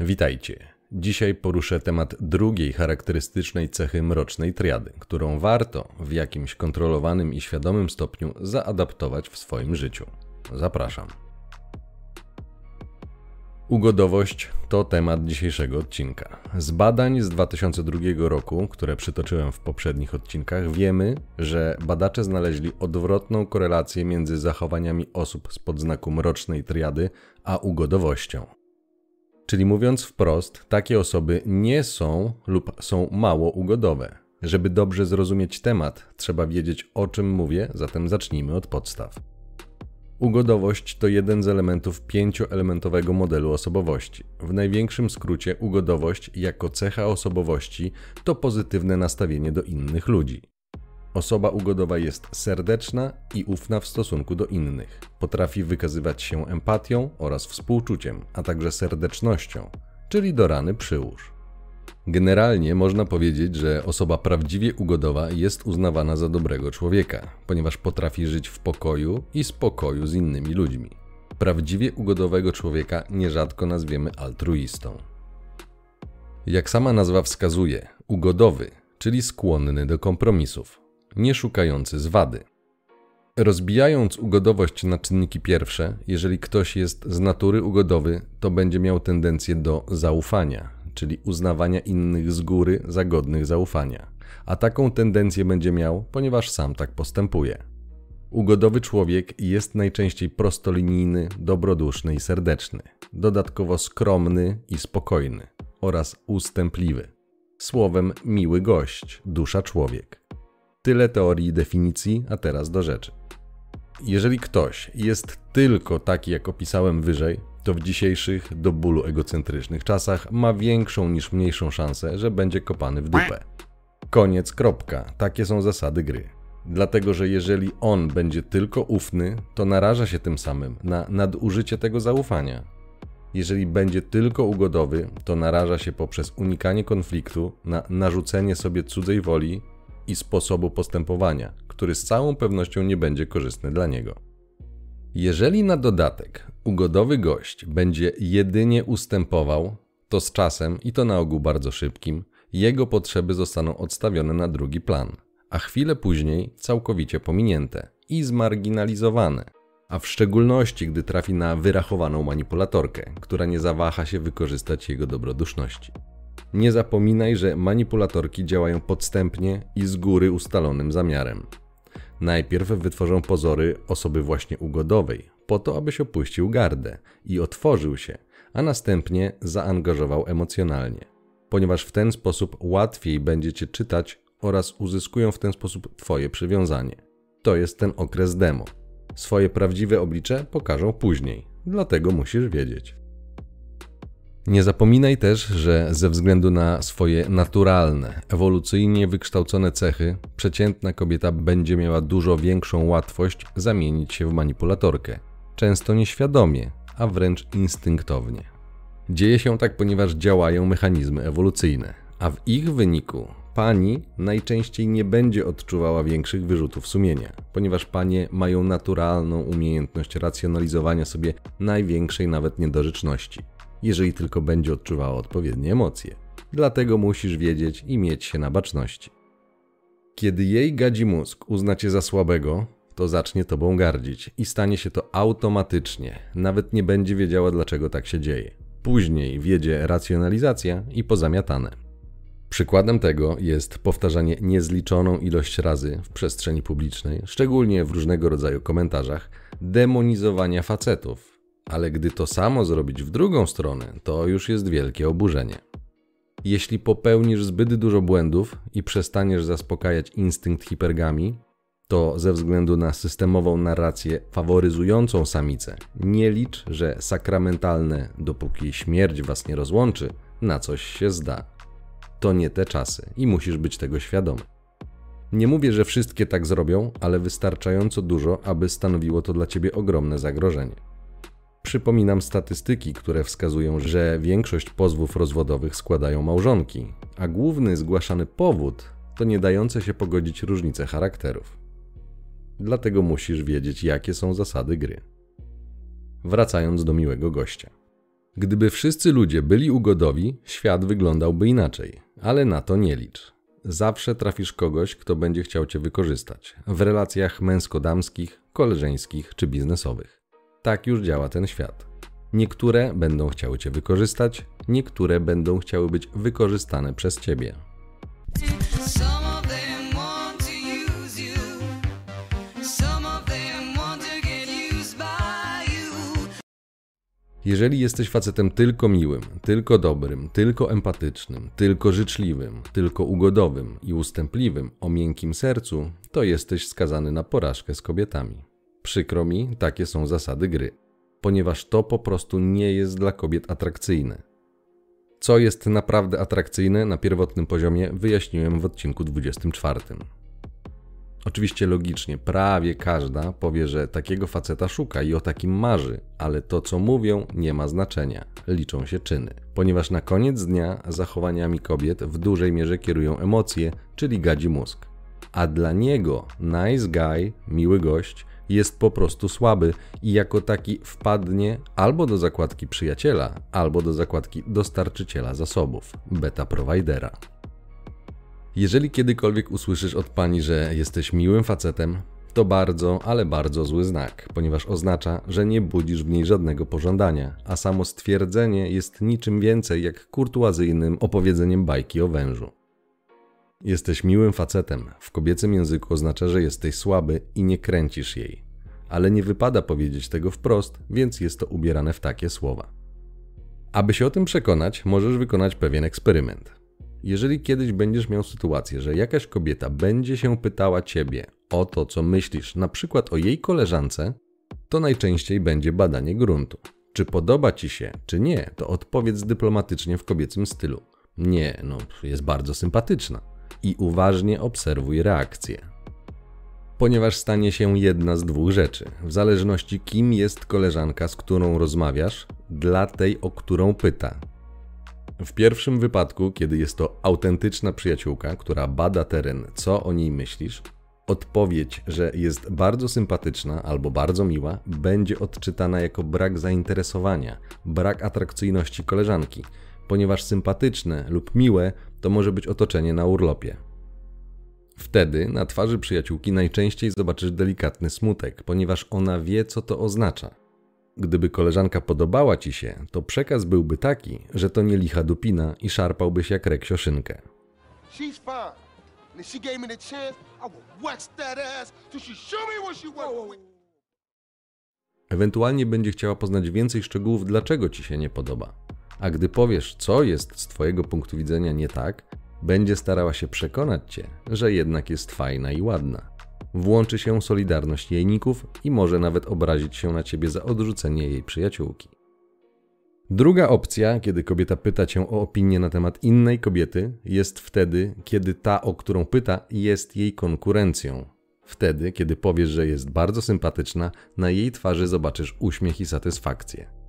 Witajcie. Dzisiaj poruszę temat drugiej charakterystycznej cechy mrocznej triady, którą warto w jakimś kontrolowanym i świadomym stopniu zaadaptować w swoim życiu. Zapraszam. Ugodowość to temat dzisiejszego odcinka. Z badań z 2002 roku, które przytoczyłem w poprzednich odcinkach, wiemy, że badacze znaleźli odwrotną korelację między zachowaniami osób z podznaku mrocznej triady a ugodowością. Czyli mówiąc wprost, takie osoby nie są lub są mało ugodowe. Żeby dobrze zrozumieć temat, trzeba wiedzieć o czym mówię, zatem zacznijmy od podstaw. Ugodowość to jeden z elementów pięcioelementowego modelu osobowości. W największym skrócie, ugodowość jako cecha osobowości to pozytywne nastawienie do innych ludzi. Osoba ugodowa jest serdeczna i ufna w stosunku do innych. Potrafi wykazywać się empatią oraz współczuciem, a także serdecznością, czyli do rany przyłóż. Generalnie można powiedzieć, że osoba prawdziwie ugodowa jest uznawana za dobrego człowieka, ponieważ potrafi żyć w pokoju i spokoju z innymi ludźmi. Prawdziwie ugodowego człowieka nierzadko nazwiemy altruistą. Jak sama nazwa wskazuje, ugodowy, czyli skłonny do kompromisów, nie szukający zwady. Rozbijając ugodowość na czynniki pierwsze, jeżeli ktoś jest z natury ugodowy, to będzie miał tendencję do zaufania, czyli uznawania innych z góry za godnych zaufania. A taką tendencję będzie miał, ponieważ sam tak postępuje. Ugodowy człowiek jest najczęściej prostolinijny, dobroduszny i serdeczny, dodatkowo skromny i spokojny oraz ustępliwy. Słowem miły gość, dusza człowiek. Tyle teorii i definicji, a teraz do rzeczy. Jeżeli ktoś jest tylko taki, jak opisałem wyżej, to w dzisiejszych do bólu egocentrycznych czasach ma większą niż mniejszą szansę, że będzie kopany w dupę. Koniec, kropka. Takie są zasady gry. Dlatego, że jeżeli on będzie tylko ufny, to naraża się tym samym na nadużycie tego zaufania. Jeżeli będzie tylko ugodowy, to naraża się poprzez unikanie konfliktu na narzucenie sobie cudzej woli i sposobu postępowania, który z całą pewnością nie będzie korzystny dla niego. Jeżeli na dodatek ugodowy gość będzie jedynie ustępował, to z czasem, i to na ogół bardzo szybkim, jego potrzeby zostaną odstawione na drugi plan, a chwilę później całkowicie pominięte i zmarginalizowane. A w szczególności, gdy trafi na wyrachowaną manipulatorkę, która nie zawaha się wykorzystać jego dobroduszności. Nie zapominaj, że manipulatorki działają podstępnie i z góry ustalonym zamiarem. Najpierw wytworzą pozory osoby właśnie ugodowej, po to, abyś opuścił gardę i otworzył się, a następnie zaangażował emocjonalnie, ponieważ w ten sposób łatwiej będzie cię czytać oraz uzyskują w ten sposób Twoje przywiązanie. To jest ten okres demo. Swoje prawdziwe oblicze pokażą później, dlatego musisz wiedzieć. Nie zapominaj też, że ze względu na swoje naturalne, ewolucyjnie wykształcone cechy, przeciętna kobieta będzie miała dużo większą łatwość zamienić się w manipulatorkę. Często nieświadomie, a wręcz instynktownie. Dzieje się tak, ponieważ działają mechanizmy ewolucyjne, a w ich wyniku pani najczęściej nie będzie odczuwała większych wyrzutów sumienia, ponieważ panie mają naturalną umiejętność racjonalizowania sobie największej nawet niedorzeczności jeżeli tylko będzie odczuwała odpowiednie emocje. Dlatego musisz wiedzieć i mieć się na baczności. Kiedy jej gadzi mózg uzna cię za słabego, to zacznie tobą gardzić i stanie się to automatycznie, nawet nie będzie wiedziała dlaczego tak się dzieje. Później wiedzie racjonalizacja i pozamiatane. Przykładem tego jest powtarzanie niezliczoną ilość razy w przestrzeni publicznej, szczególnie w różnego rodzaju komentarzach, demonizowania facetów, ale gdy to samo zrobić w drugą stronę, to już jest wielkie oburzenie. Jeśli popełnisz zbyt dużo błędów i przestaniesz zaspokajać instynkt hipergami, to ze względu na systemową narrację faworyzującą samicę, nie licz, że sakramentalne, dopóki śmierć was nie rozłączy, na coś się zda. To nie te czasy i musisz być tego świadomy. Nie mówię, że wszystkie tak zrobią, ale wystarczająco dużo, aby stanowiło to dla ciebie ogromne zagrożenie. Przypominam statystyki, które wskazują, że większość pozwów rozwodowych składają małżonki, a główny zgłaszany powód to nie dające się pogodzić różnice charakterów. Dlatego musisz wiedzieć, jakie są zasady gry. Wracając do miłego gościa. Gdyby wszyscy ludzie byli ugodowi, świat wyglądałby inaczej, ale na to nie licz. Zawsze trafisz kogoś, kto będzie chciał cię wykorzystać w relacjach męsko-damskich, koleżeńskich czy biznesowych. Tak już działa ten świat. Niektóre będą chciały cię wykorzystać, niektóre będą chciały być wykorzystane przez ciebie. Jeżeli jesteś facetem tylko miłym, tylko dobrym, tylko empatycznym, tylko życzliwym, tylko ugodowym i ustępliwym o miękkim sercu, to jesteś skazany na porażkę z kobietami. Przykro mi, takie są zasady gry, ponieważ to po prostu nie jest dla kobiet atrakcyjne. Co jest naprawdę atrakcyjne na pierwotnym poziomie, wyjaśniłem w odcinku 24. Oczywiście logicznie, prawie każda powie, że takiego faceta szuka i o takim marzy, ale to co mówią nie ma znaczenia. Liczą się czyny. Ponieważ na koniec dnia zachowaniami kobiet w dużej mierze kierują emocje, czyli gadzi mózg. A dla niego nice guy, miły gość, jest po prostu słaby i jako taki wpadnie albo do zakładki przyjaciela, albo do zakładki dostarczyciela zasobów, beta providera. Jeżeli kiedykolwiek usłyszysz od pani, że jesteś miłym facetem, to bardzo, ale bardzo zły znak, ponieważ oznacza, że nie budzisz w niej żadnego pożądania, a samo stwierdzenie jest niczym więcej jak kurtuazyjnym opowiedzeniem bajki o wężu. Jesteś miłym facetem. W kobiecym języku oznacza, że jesteś słaby i nie kręcisz jej. Ale nie wypada powiedzieć tego wprost, więc jest to ubierane w takie słowa. Aby się o tym przekonać, możesz wykonać pewien eksperyment. Jeżeli kiedyś będziesz miał sytuację, że jakaś kobieta będzie się pytała ciebie o to, co myślisz, na przykład o jej koleżance, to najczęściej będzie badanie gruntu. Czy podoba ci się, czy nie, to odpowiedz dyplomatycznie w kobiecym stylu. Nie, no, jest bardzo sympatyczna. I uważnie obserwuj reakcję. Ponieważ stanie się jedna z dwóch rzeczy. W zależności kim jest koleżanka, z którą rozmawiasz, dla tej, o którą pyta. W pierwszym wypadku, kiedy jest to autentyczna przyjaciółka, która bada teren, co o niej myślisz, odpowiedź, że jest bardzo sympatyczna albo bardzo miła, będzie odczytana jako brak zainteresowania, brak atrakcyjności koleżanki, ponieważ sympatyczne lub miłe to może być otoczenie na urlopie. Wtedy na twarzy przyjaciółki najczęściej zobaczysz delikatny smutek, ponieważ ona wie, co to oznacza. Gdyby koleżanka podobała ci się, to przekaz byłby taki, że to nie licha dupina i szarpałbyś jak reksiosynkę. She's fine. And if she gave me the chance, I would wax that ass till she show me what she want. Ewentualnie będzie chciała poznać więcej szczegółów, dlaczego ci się nie podoba. A gdy powiesz, co jest z twojego punktu widzenia nie tak, będzie starała się przekonać cię, że jednak jest fajna i ładna. Włączy się solidarność jejników i może nawet obrazić się na ciebie za odrzucenie jej przyjaciółki. Druga opcja, kiedy kobieta pyta cię o opinię na temat innej kobiety, jest wtedy, kiedy ta, o którą pyta, jest jej konkurencją. Wtedy, kiedy powiesz, że jest bardzo sympatyczna, na jej twarzy zobaczysz uśmiech i satysfakcję.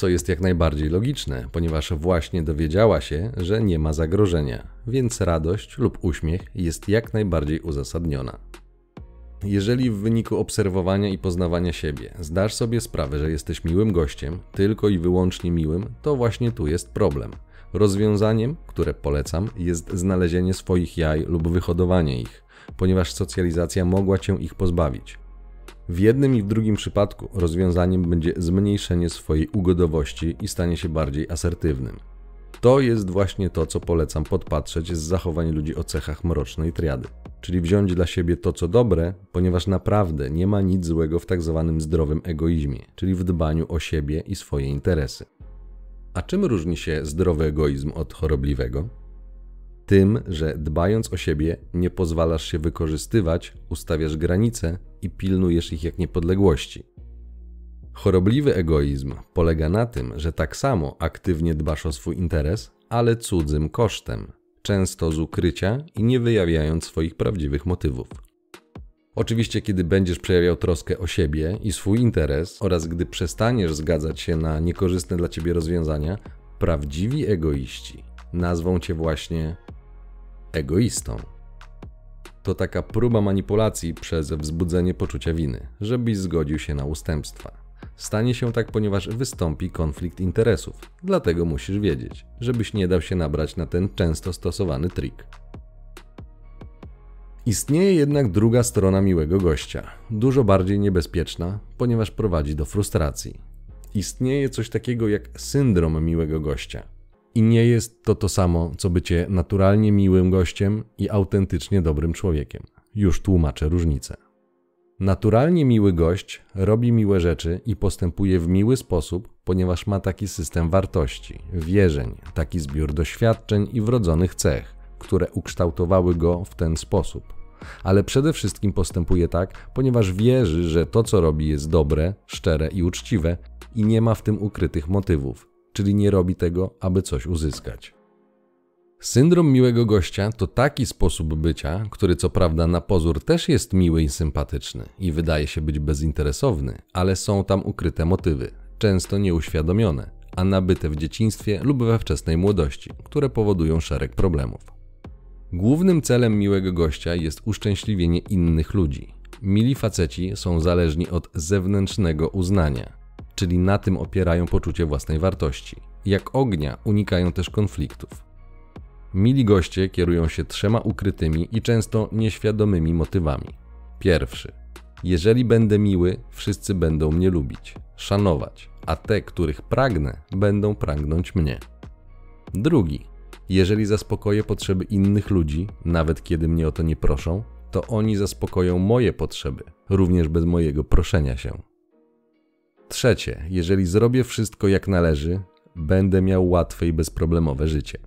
Co jest jak najbardziej logiczne, ponieważ właśnie dowiedziała się, że nie ma zagrożenia, więc radość lub uśmiech jest jak najbardziej uzasadniona. Jeżeli w wyniku obserwowania i poznawania siebie zdasz sobie sprawę, że jesteś miłym gościem, tylko i wyłącznie miłym, to właśnie tu jest problem. Rozwiązaniem, które polecam, jest znalezienie swoich jaj lub wyhodowanie ich, ponieważ socjalizacja mogła cię ich pozbawić. W jednym i w drugim przypadku rozwiązaniem będzie zmniejszenie swojej ugodowości i stanie się bardziej asertywnym. To jest właśnie to, co polecam podpatrzeć z zachowań ludzi o cechach mrocznej triady. Czyli wziąć dla siebie to, co dobre, ponieważ naprawdę nie ma nic złego w tak zwanym zdrowym egoizmie, czyli w dbaniu o siebie i swoje interesy. A czym różni się zdrowy egoizm od chorobliwego? Tym, że dbając o siebie nie pozwalasz się wykorzystywać, ustawiasz granice i pilnujesz ich jak niepodległości. Chorobliwy egoizm polega na tym, że tak samo aktywnie dbasz o swój interes, ale cudzym kosztem, często z ukrycia i nie wyjawiając swoich prawdziwych motywów. Oczywiście, kiedy będziesz przejawiał troskę o siebie i swój interes, oraz gdy przestaniesz zgadzać się na niekorzystne dla ciebie rozwiązania, prawdziwi egoiści nazwą cię właśnie egoistą. To taka próba manipulacji przez wzbudzenie poczucia winy, żebyś zgodził się na ustępstwa. Stanie się tak, ponieważ wystąpi konflikt interesów. Dlatego musisz wiedzieć, żebyś nie dał się nabrać na ten często stosowany trik. Istnieje jednak druga strona miłego gościa, dużo bardziej niebezpieczna, ponieważ prowadzi do frustracji. Istnieje coś takiego jak syndrom miłego gościa. I nie jest to to samo, co bycie naturalnie miłym gościem i autentycznie dobrym człowiekiem. Już tłumaczę różnicę. Naturalnie miły gość robi miłe rzeczy i postępuje w miły sposób, ponieważ ma taki system wartości, wierzeń, taki zbiór doświadczeń i wrodzonych cech, które ukształtowały go w ten sposób. Ale przede wszystkim postępuje tak, ponieważ wierzy, że to, co robi, jest dobre, szczere i uczciwe i nie ma w tym ukrytych motywów, czyli nie robi tego, aby coś uzyskać. Syndrom miłego gościa to taki sposób bycia, który co prawda na pozór też jest miły i sympatyczny i wydaje się być bezinteresowny, ale są tam ukryte motywy, często nieuświadomione, a nabyte w dzieciństwie lub we wczesnej młodości, które powodują szereg problemów. Głównym celem miłego gościa jest uszczęśliwienie innych ludzi. Mili faceci są zależni od zewnętrznego uznania, czyli na tym opierają poczucie własnej wartości. Jak ognia unikają też konfliktów. Mili goście kierują się trzema ukrytymi i często nieświadomymi motywami. Pierwszy. Jeżeli będę miły, wszyscy będą mnie lubić, szanować, a te, których pragnę, będą pragnąć mnie. Drugi. Jeżeli zaspokoję potrzeby innych ludzi, nawet kiedy mnie o to nie proszą, to oni zaspokoją moje potrzeby, również bez mojego proszenia się. Trzecie. Jeżeli zrobię wszystko jak należy, będę miał łatwe i bezproblemowe życie.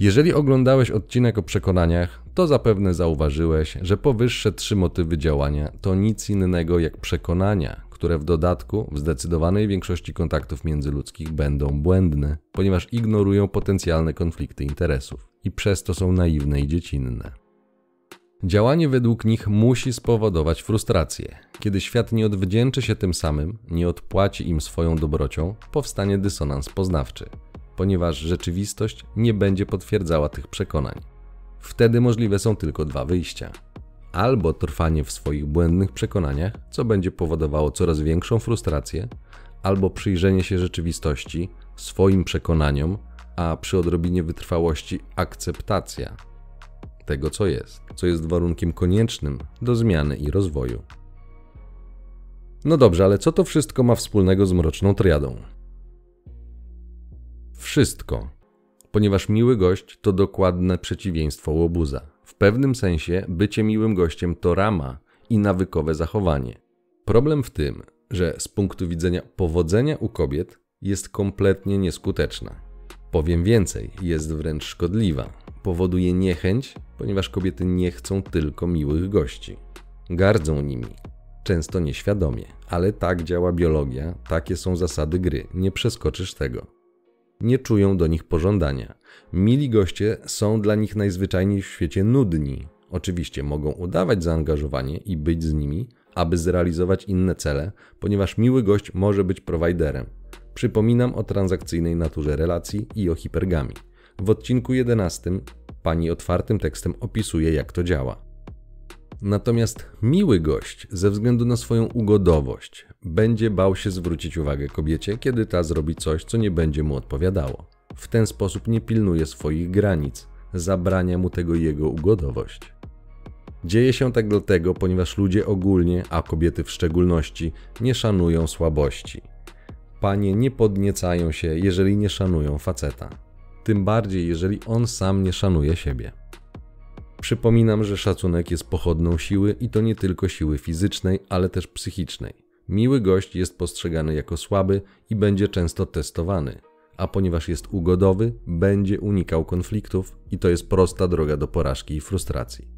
Jeżeli oglądałeś odcinek o przekonaniach, to zapewne zauważyłeś, że powyższe trzy motywy działania to nic innego jak przekonania, które w dodatku w zdecydowanej większości kontaktów międzyludzkich będą błędne, ponieważ ignorują potencjalne konflikty interesów i przez to są naiwne i dziecinne. Działanie według nich musi spowodować frustrację. Kiedy świat nie odwdzięczy się tym samym, nie odpłaci im swoją dobrocią, powstanie dysonans poznawczy ponieważ rzeczywistość nie będzie potwierdzała tych przekonań. Wtedy możliwe są tylko dwa wyjścia. Albo trwanie w swoich błędnych przekonaniach, co będzie powodowało coraz większą frustrację, albo przyjrzenie się rzeczywistości, swoim przekonaniom, a przy odrobinie wytrwałości akceptacja tego, co jest, co jest warunkiem koniecznym do zmiany i rozwoju. No dobrze, ale co to wszystko ma wspólnego z mroczną triadą? Wszystko, ponieważ miły gość to dokładne przeciwieństwo łobuza. W pewnym sensie bycie miłym gościem to rama i nawykowe zachowanie. Problem w tym, że z punktu widzenia powodzenia u kobiet jest kompletnie nieskuteczna. Powiem więcej, jest wręcz szkodliwa. Powoduje niechęć, ponieważ kobiety nie chcą tylko miłych gości. Gardzą nimi, często nieświadomie, ale tak działa biologia, takie są zasady gry, nie przeskoczysz tego nie czują do nich pożądania. Mili goście są dla nich najzwyczajniej w świecie nudni. Oczywiście mogą udawać zaangażowanie i być z nimi, aby zrealizować inne cele, ponieważ miły gość może być prowajderem. Przypominam o transakcyjnej naturze relacji i o hipergami. W odcinku 11 pani otwartym tekstem opisuje, jak to działa. Natomiast miły gość, ze względu na swoją ugodowość, będzie bał się zwrócić uwagę kobiecie, kiedy ta zrobi coś, co nie będzie mu odpowiadało. W ten sposób nie pilnuje swoich granic, zabrania mu tego jego ugodowość. Dzieje się tak dlatego, ponieważ ludzie ogólnie, a kobiety w szczególności, nie szanują słabości. Panie nie podniecają się, jeżeli nie szanują faceta. Tym bardziej, jeżeli on sam nie szanuje siebie. Przypominam, że szacunek jest pochodną siły i to nie tylko siły fizycznej, ale też psychicznej. Miły gość jest postrzegany jako słaby i będzie często testowany, a ponieważ jest ugodowy, będzie unikał konfliktów i to jest prosta droga do porażki i frustracji.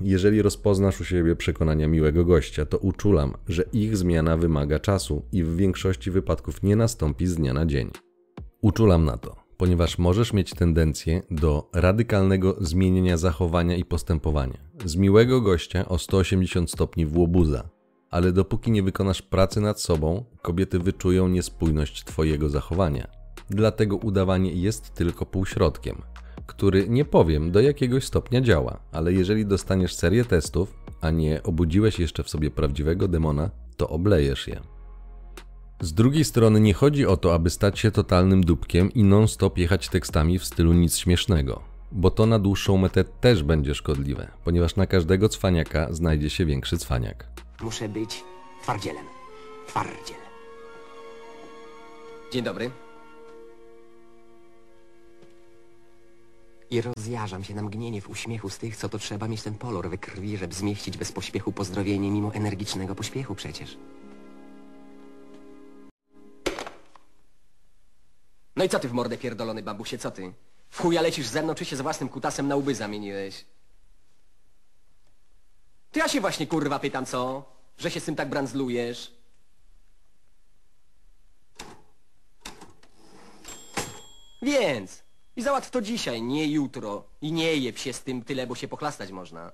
Jeżeli rozpoznasz u siebie przekonania miłego gościa, to uczulam, że ich zmiana wymaga czasu i w większości wypadków nie nastąpi z dnia na dzień. Uczulam na to, ponieważ możesz mieć tendencję do radykalnego zmienienia zachowania i postępowania. Z miłego gościa o 180 stopni w łobuza, ale dopóki nie wykonasz pracy nad sobą, kobiety wyczują niespójność Twojego zachowania. Dlatego udawanie jest tylko półśrodkiem, który nie powiem do jakiegoś stopnia działa, ale jeżeli dostaniesz serię testów, a nie obudziłeś jeszcze w sobie prawdziwego demona, to oblejesz je. Z drugiej strony nie chodzi o to, aby stać się totalnym dupkiem i non-stop jechać tekstami w stylu nic śmiesznego, bo to na dłuższą metę też będzie szkodliwe, ponieważ na każdego cwaniaka znajdzie się większy cwaniak. Muszę być twardzielem. Twardziel. Dzień dobry. I rozjarzam się na mgnienie w uśmiechu z tych, co to trzeba mieć ten polor we krwi, żeby zmieścić bez pośpiechu pozdrowienie mimo energicznego pośpiechu przecież. No i co ty w mordę pierdolony bambusie, co ty? W chuja lecisz ze mną, czy się z własnym kutasem na łby zamieniłeś? To ja się właśnie kurwa pytam, co? Że się z tym tak brandzlujesz? Więc i załatw to dzisiaj, nie jutro. I nie jeb się z tym tyle, bo się pochlastać można.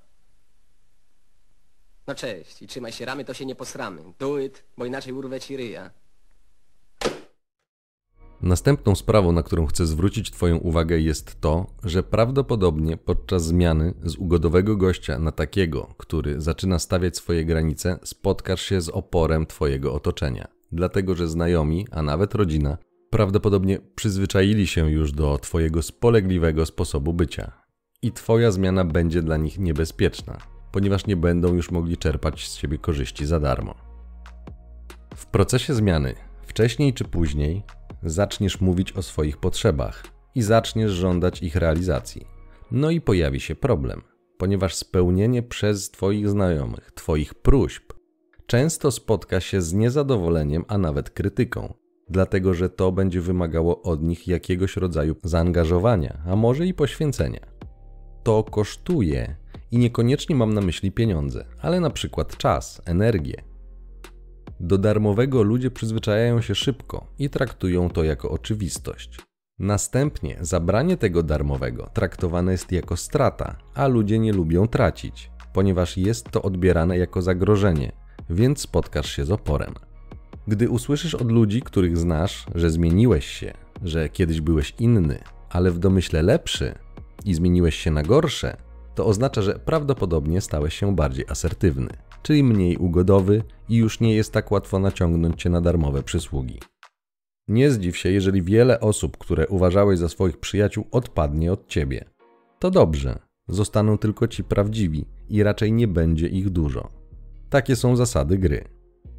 No cześć i trzymaj się ramy, to się nie posramy. Do it, bo inaczej urwę ci ryja. Następną sprawą, na którą chcę zwrócić Twoją uwagę, jest to, że prawdopodobnie podczas zmiany z ugodowego gościa na takiego, który zaczyna stawiać swoje granice, spotkasz się z oporem Twojego otoczenia. Dlatego, że znajomi, a nawet rodzina, prawdopodobnie przyzwyczaili się już do Twojego spolegliwego sposobu bycia. I Twoja zmiana będzie dla nich niebezpieczna, ponieważ nie będą już mogli czerpać z siebie korzyści za darmo. W procesie zmiany, wcześniej czy później, zaczniesz mówić o swoich potrzebach i zaczniesz żądać ich realizacji. No i pojawi się problem, ponieważ spełnienie przez Twoich znajomych, Twoich próśb, często spotka się z niezadowoleniem, a nawet krytyką, dlatego że to będzie wymagało od nich jakiegoś rodzaju zaangażowania, a może i poświęcenia. To kosztuje i niekoniecznie mam na myśli pieniądze, ale na przykład czas, energię, do darmowego ludzie przyzwyczajają się szybko i traktują to jako oczywistość. Następnie zabranie tego darmowego traktowane jest jako strata, a ludzie nie lubią tracić, ponieważ jest to odbierane jako zagrożenie, więc spotkasz się z oporem. Gdy usłyszysz od ludzi, których znasz, że zmieniłeś się, że kiedyś byłeś inny, ale w domyśle lepszy i zmieniłeś się na gorsze, to oznacza, że prawdopodobnie stałeś się bardziej asertywny, czyli mniej ugodowy i już nie jest tak łatwo naciągnąć cię na darmowe przysługi. Nie zdziw się, jeżeli wiele osób, które uważałeś za swoich przyjaciół, odpadnie od ciebie. To dobrze, zostaną tylko ci prawdziwi i raczej nie będzie ich dużo. Takie są zasady gry.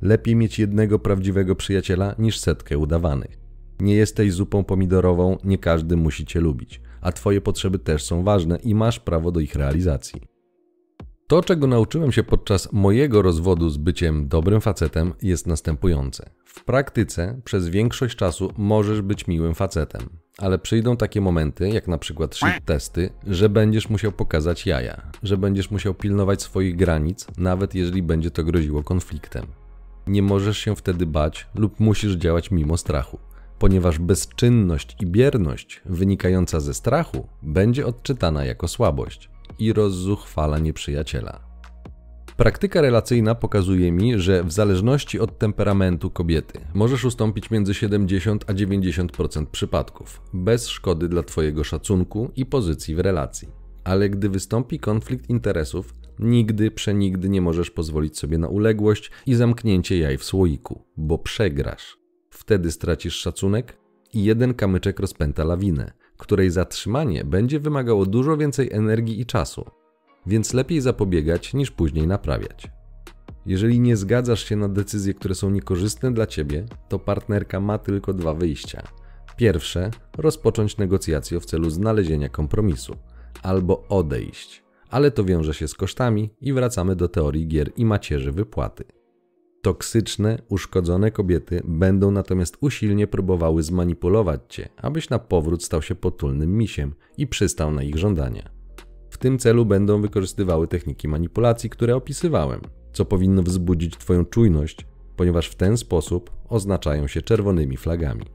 Lepiej mieć jednego prawdziwego przyjaciela niż setkę udawanych. Nie jesteś zupą pomidorową, nie każdy musi cię lubić, a twoje potrzeby też są ważne i masz prawo do ich realizacji. To, czego nauczyłem się podczas mojego rozwodu z byciem dobrym facetem, jest następujące. W praktyce przez większość czasu możesz być miłym facetem, ale przyjdą takie momenty, jak na przykład shit testy, że będziesz musiał pokazać jaja, że będziesz musiał pilnować swoich granic, nawet jeżeli będzie to groziło konfliktem. Nie możesz się wtedy bać lub musisz działać mimo strachu, ponieważ bezczynność i bierność wynikająca ze strachu będzie odczytana jako słabość i rozzuchwala nieprzyjaciela. Praktyka relacyjna pokazuje mi, że w zależności od temperamentu kobiety możesz ustąpić między 70 a 90% przypadków, bez szkody dla Twojego szacunku i pozycji w relacji. Ale gdy wystąpi konflikt interesów, nigdy, przenigdy nie możesz pozwolić sobie na uległość i zamknięcie jaj w słoiku, bo przegrasz. Wtedy stracisz szacunek i jeden kamyczek rozpęta lawinę, której zatrzymanie będzie wymagało dużo więcej energii i czasu, więc lepiej zapobiegać niż później naprawiać. Jeżeli nie zgadzasz się na decyzje, które są niekorzystne dla ciebie, to partnerka ma tylko dwa wyjścia. Pierwsze, rozpocząć negocjacje w celu znalezienia kompromisu, albo odejść, ale to wiąże się z kosztami i wracamy do teorii gier i macierzy wypłaty. Toksyczne, uszkodzone kobiety będą natomiast usilnie próbowały zmanipulować cię, abyś na powrót stał się potulnym misiem i przystał na ich żądania. W tym celu będą wykorzystywały techniki manipulacji, które opisywałem, co powinno wzbudzić twoją czujność, ponieważ w ten sposób oznaczają się czerwonymi flagami.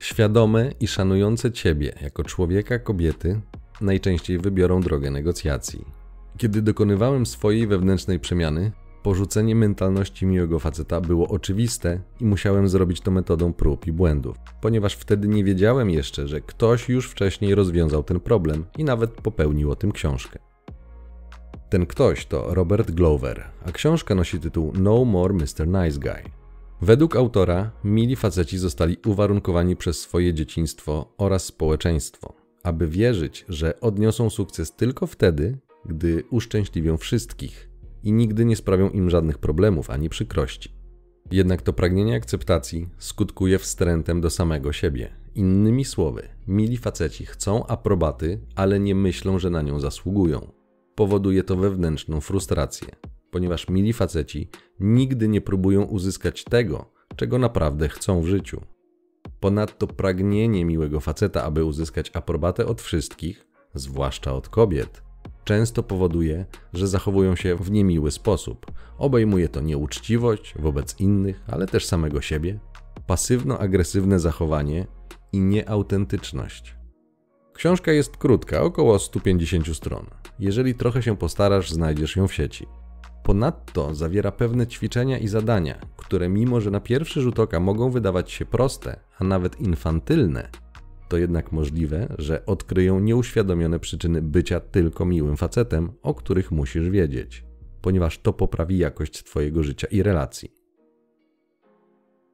Świadome i szanujące ciebie jako człowieka kobiety najczęściej wybiorą drogę negocjacji. Kiedy dokonywałem swojej wewnętrznej przemiany, Porzucenie mentalności miłego faceta było oczywiste i musiałem zrobić to metodą prób i błędów, ponieważ wtedy nie wiedziałem jeszcze, że ktoś już wcześniej rozwiązał ten problem i nawet popełnił o tym książkę. Ten ktoś to Robert Glover, a książka nosi tytuł No More Mr. Nice Guy. Według autora mili faceci zostali uwarunkowani przez swoje dzieciństwo oraz społeczeństwo, aby wierzyć, że odniosą sukces tylko wtedy, gdy uszczęśliwią wszystkich i nigdy nie sprawią im żadnych problemów ani przykrości. Jednak to pragnienie akceptacji skutkuje wstrętem do samego siebie. Innymi słowy, mili faceci chcą aprobaty, ale nie myślą, że na nią zasługują. Powoduje to wewnętrzną frustrację, ponieważ mili faceci nigdy nie próbują uzyskać tego, czego naprawdę chcą w życiu. Ponadto pragnienie miłego faceta, aby uzyskać aprobatę od wszystkich, zwłaszcza od kobiet, często powoduje, że zachowują się w niemiły sposób. Obejmuje to nieuczciwość wobec innych, ale też samego siebie, pasywno-agresywne zachowanie i nieautentyczność. Książka jest krótka, około 150 stron. Jeżeli trochę się postarasz, znajdziesz ją w sieci. Ponadto zawiera pewne ćwiczenia i zadania, które mimo, że na pierwszy rzut oka mogą wydawać się proste, a nawet infantylne, to jednak możliwe, że odkryją nieuświadomione przyczyny bycia tylko miłym facetem, o których musisz wiedzieć, ponieważ to poprawi jakość Twojego życia i relacji.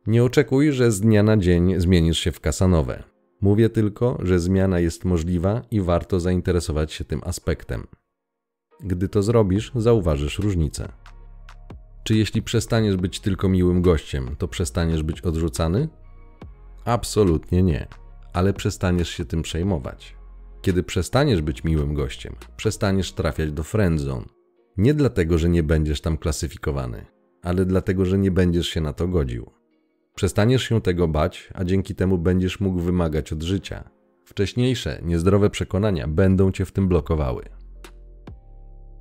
Nie oczekuj, że z dnia na dzień zmienisz się w kasanowe. Mówię tylko, że zmiana jest możliwa i warto zainteresować się tym aspektem. Gdy to zrobisz, zauważysz różnicę. Czy jeśli przestaniesz być tylko miłym gościem, to przestaniesz być odrzucany? Absolutnie nie, ale przestaniesz się tym przejmować. Kiedy przestaniesz być miłym gościem, przestaniesz trafiać do friendzone. Nie dlatego, że nie będziesz tam klasyfikowany, ale dlatego, że nie będziesz się na to godził. Przestaniesz się tego bać, a dzięki temu będziesz mógł wymagać od życia. Wcześniejsze, niezdrowe przekonania będą cię w tym blokowały.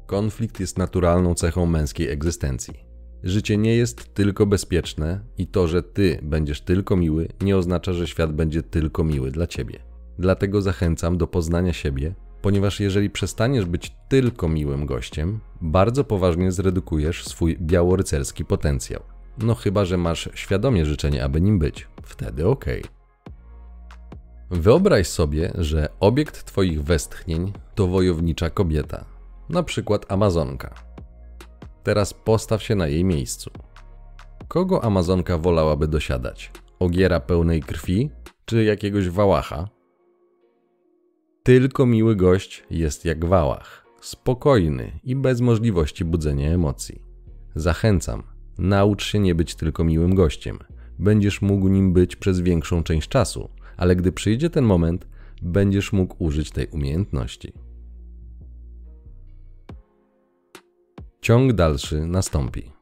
Konflikt jest naturalną cechą męskiej egzystencji. Życie nie jest tylko bezpieczne i to, że ty będziesz tylko miły, nie oznacza, że świat będzie tylko miły dla ciebie. Dlatego zachęcam do poznania siebie, ponieważ jeżeli przestaniesz być tylko miłym gościem, bardzo poważnie zredukujesz swój białorycerski potencjał. No chyba, że masz świadomie życzenie, aby nim być. Wtedy okej. Wyobraź sobie, że obiekt Twoich westchnień to wojownicza kobieta, na przykład Amazonka. Teraz postaw się na jej miejscu. Kogo Amazonka wolałaby dosiadać? Ogiera pełnej krwi, czy jakiegoś wałacha? Tylko miły gość jest jak wałach, spokojny i bez możliwości budzenia emocji. Zachęcam, naucz się nie być tylko miłym gościem. Będziesz mógł nim być przez większą część czasu, ale gdy przyjdzie ten moment, będziesz mógł użyć tej umiejętności. Ciąg dalszy nastąpi.